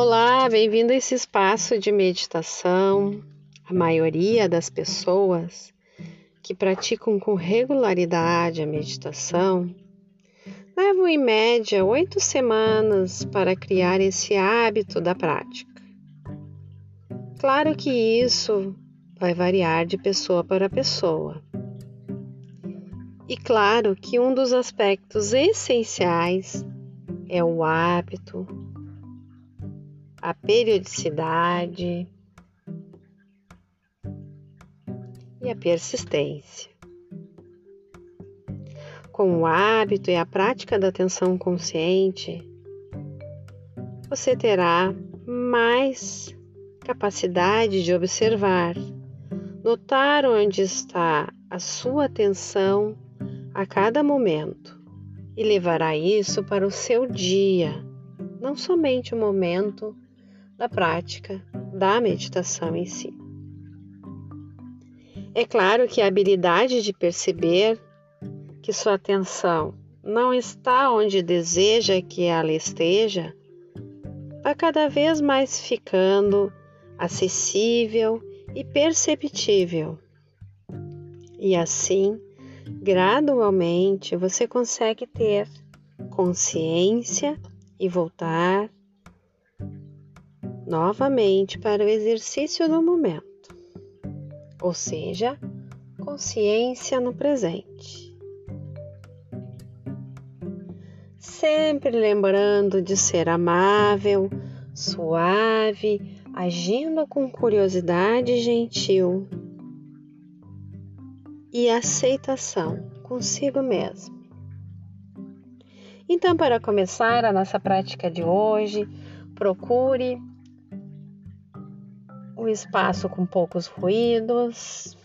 Olá, bem-vindo a esse espaço de meditação. A maioria das pessoas que praticam com regularidade a meditação levam em média oito semanas para criar esse hábito da prática. Claro que isso vai variar de pessoa para pessoa. E claro que um dos aspectos essenciais é o hábito, a periodicidade e a persistência. Com o hábito e a prática da atenção consciente, você terá mais capacidade de observar, notar onde está a sua atenção a cada momento e levará isso para o seu dia, não somente o momento da prática da meditação em si. É claro que a habilidade de perceber que sua atenção não está onde deseja que ela esteja vai cada vez mais ficando acessível e perceptível. E assim gradualmente você consegue ter consciência e voltar novamente para o exercício do momento, ou seja, consciência no presente. Sempre lembrando de ser amável, suave, agindo com curiosidade gentil e aceitação consigo mesmo. Então, para começar a nossa prática de hoje, procure um espaço com poucos ruídos.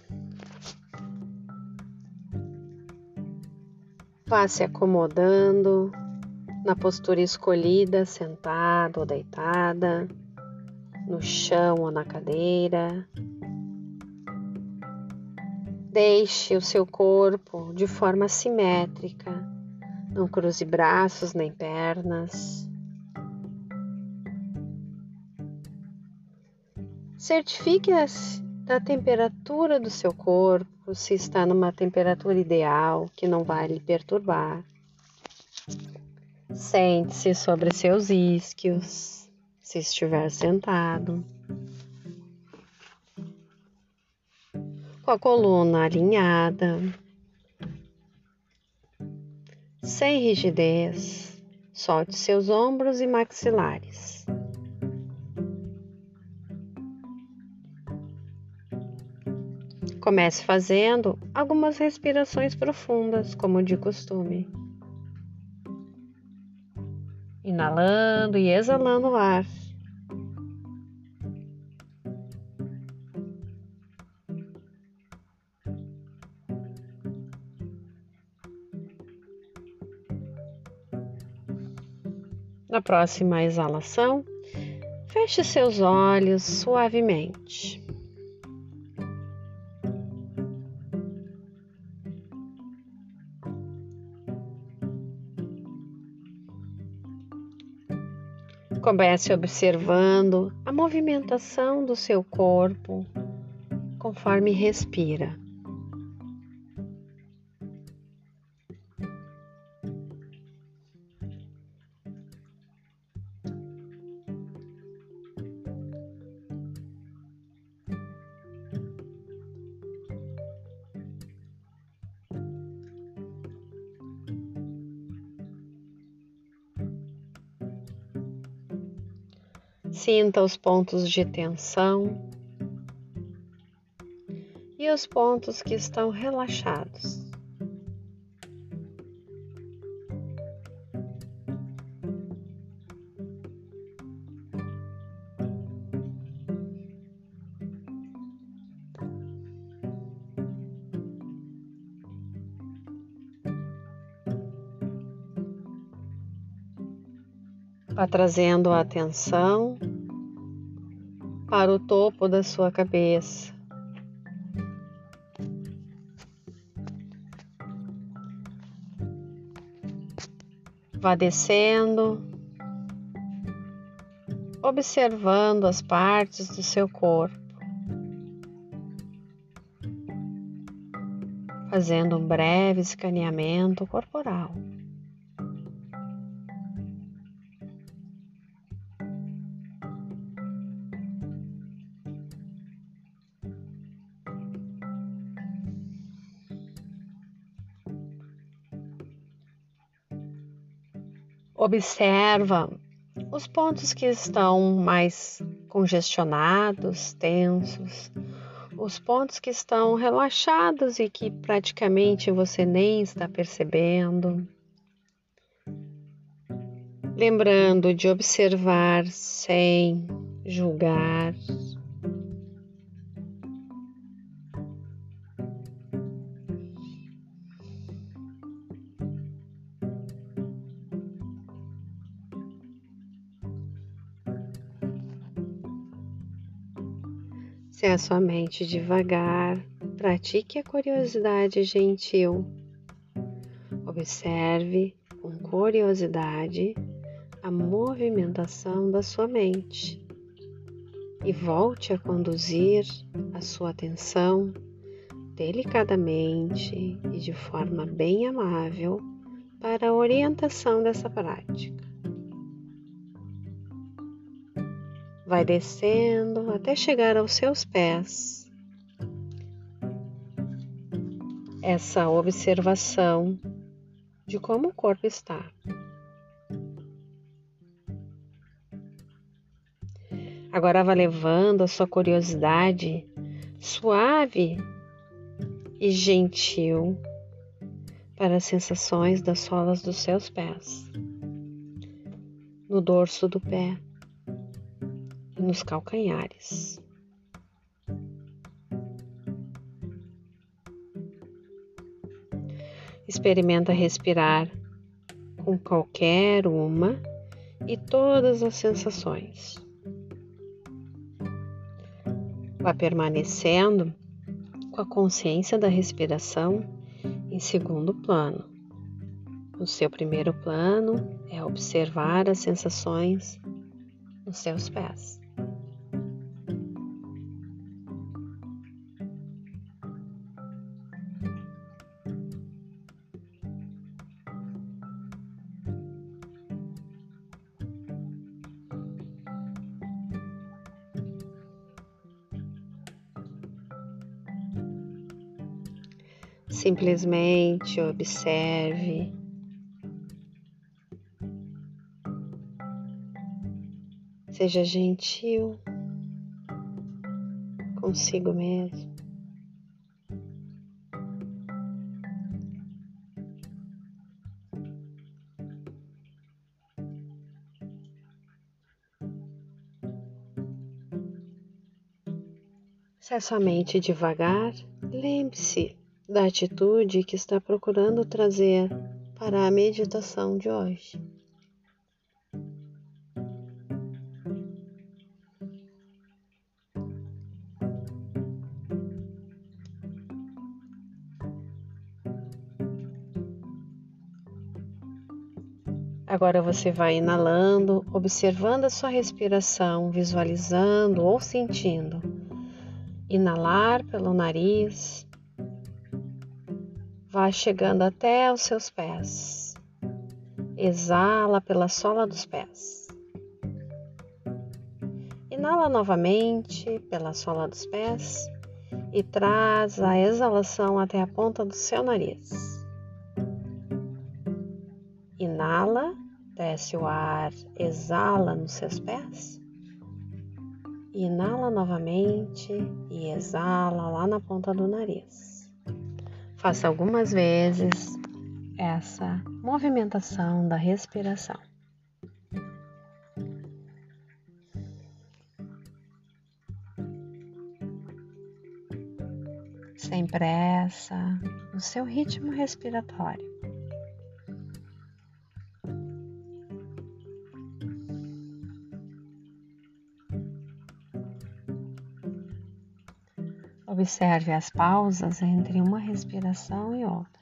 Vá se acomodando na postura escolhida, sentado ou deitada, no chão ou na cadeira. Deixe o seu corpo de forma simétrica, não cruze braços nem pernas. Certifique-se da temperatura do seu corpo, se está numa temperatura ideal, que não vai lhe perturbar. Sente-se sobre seus isquios, se estiver sentado. com a coluna alinhada, sem rigidez, solte seus ombros e maxilares. Comece fazendo algumas respirações profundas, como de costume. Inalando e exalando o ar. Na próxima exalação, feche seus olhos suavemente. Comece observando a movimentação do seu corpo conforme respira. Sinta os pontos de tensão e os pontos que estão relaxados. Vá trazendo a atenção para o topo da sua cabeça. Vá descendo observando as partes do seu corpo, fazendo um breve escaneamento corporal. Observa os pontos que estão mais congestionados, tensos, os pontos que estão relaxados e que praticamente você nem está percebendo. Lembrando de observar sem julgar. Se a sua mente devagar, pratique a curiosidade gentil. Observe com curiosidade a movimentação da sua mente e volte a conduzir a sua atenção delicadamente e de forma bem amável para a orientação dessa prática. Vai descendo até chegar aos seus pés. Essa observação de como o corpo está. Agora vai levando a sua curiosidade suave e gentil para as sensações das solas dos seus pés, no dorso do pé nos calcanhares. Experimenta respirar com qualquer uma e todas as sensações. Vá permanecendo com a consciência da respiração em segundo plano. O seu primeiro plano é observar as sensações nos seus pés. Simplesmente observe. Seja gentil consigo mesmo. Se é somente devagar, lembre-se da atitude que está procurando trazer para a meditação de hoje. Agora você vai inalando, observando a sua respiração, visualizando ou sentindo. Inalar pelo nariz, Vai chegando até os seus pés. Exala pela sola dos pés. Inala novamente pela sola dos pés e traz a exalação até a ponta do seu nariz. Inala, desce o ar, exala nos seus pés. Inala novamente e exala lá na ponta do nariz. Faça algumas vezes essa movimentação da respiração. Sem pressa, no seu ritmo respiratório. Observe as pausas entre uma respiração e outra.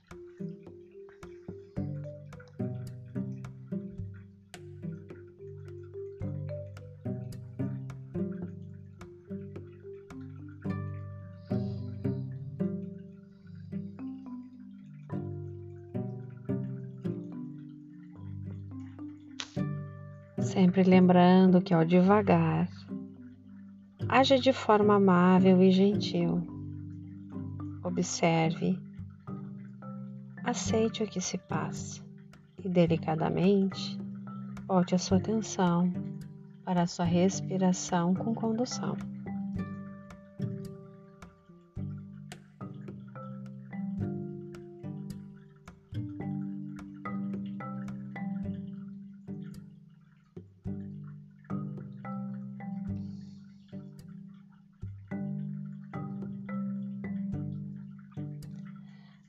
Sempre lembrando que ao devagar, haja de forma amável e gentil. Observe, aceite o que se passa e delicadamente volte a sua atenção para a sua respiração com condução.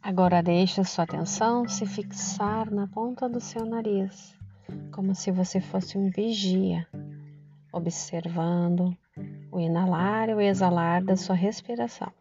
Agora deixe sua atenção se fixar na ponta do seu nariz, como se você fosse um vigia, observando o inalar e o exalar da sua respiração.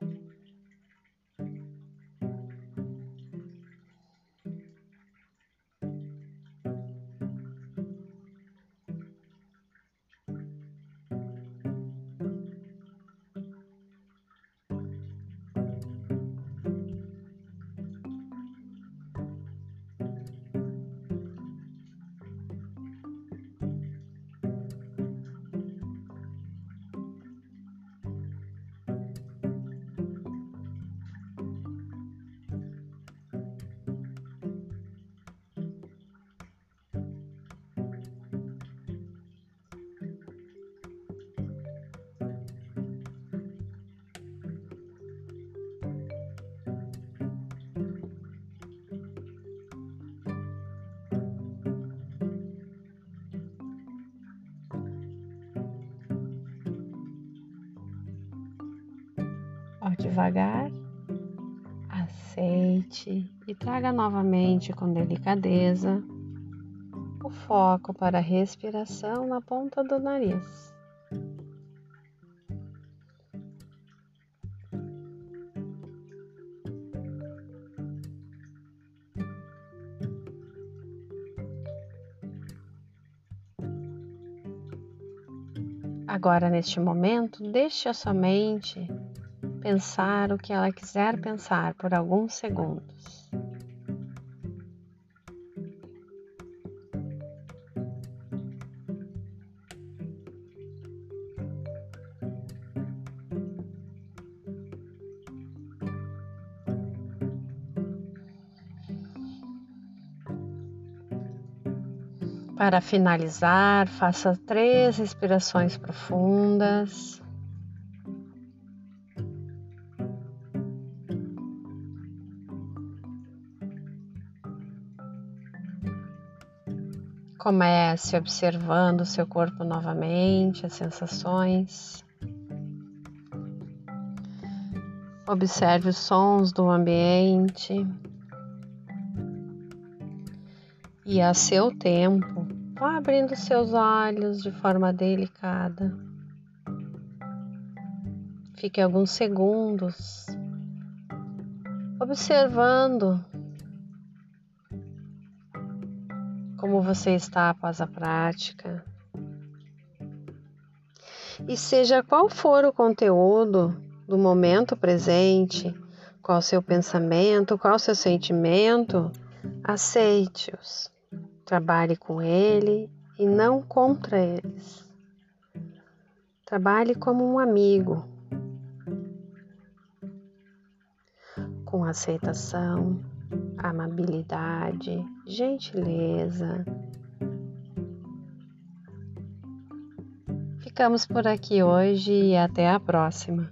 Devagar, aceite e traga novamente com delicadeza o foco para a respiração na ponta do nariz. Agora, neste momento, deixe a sua mente pensar o que ela quiser pensar por alguns segundos. Para finalizar, faça três respirações profundas. Comece observando o seu corpo novamente, as sensações. Observe os sons do ambiente. E a seu tempo, vá abrindo seus olhos de forma delicada. Fique alguns segundos observando como você está após a prática. E seja qual for o conteúdo do momento presente, qual o seu pensamento, qual o seu sentimento, aceite-os. Trabalhe com ele e não contra eles. Trabalhe como um amigo, com aceitação, amabilidade, gentileza. Ficamos por aqui hoje e até a próxima.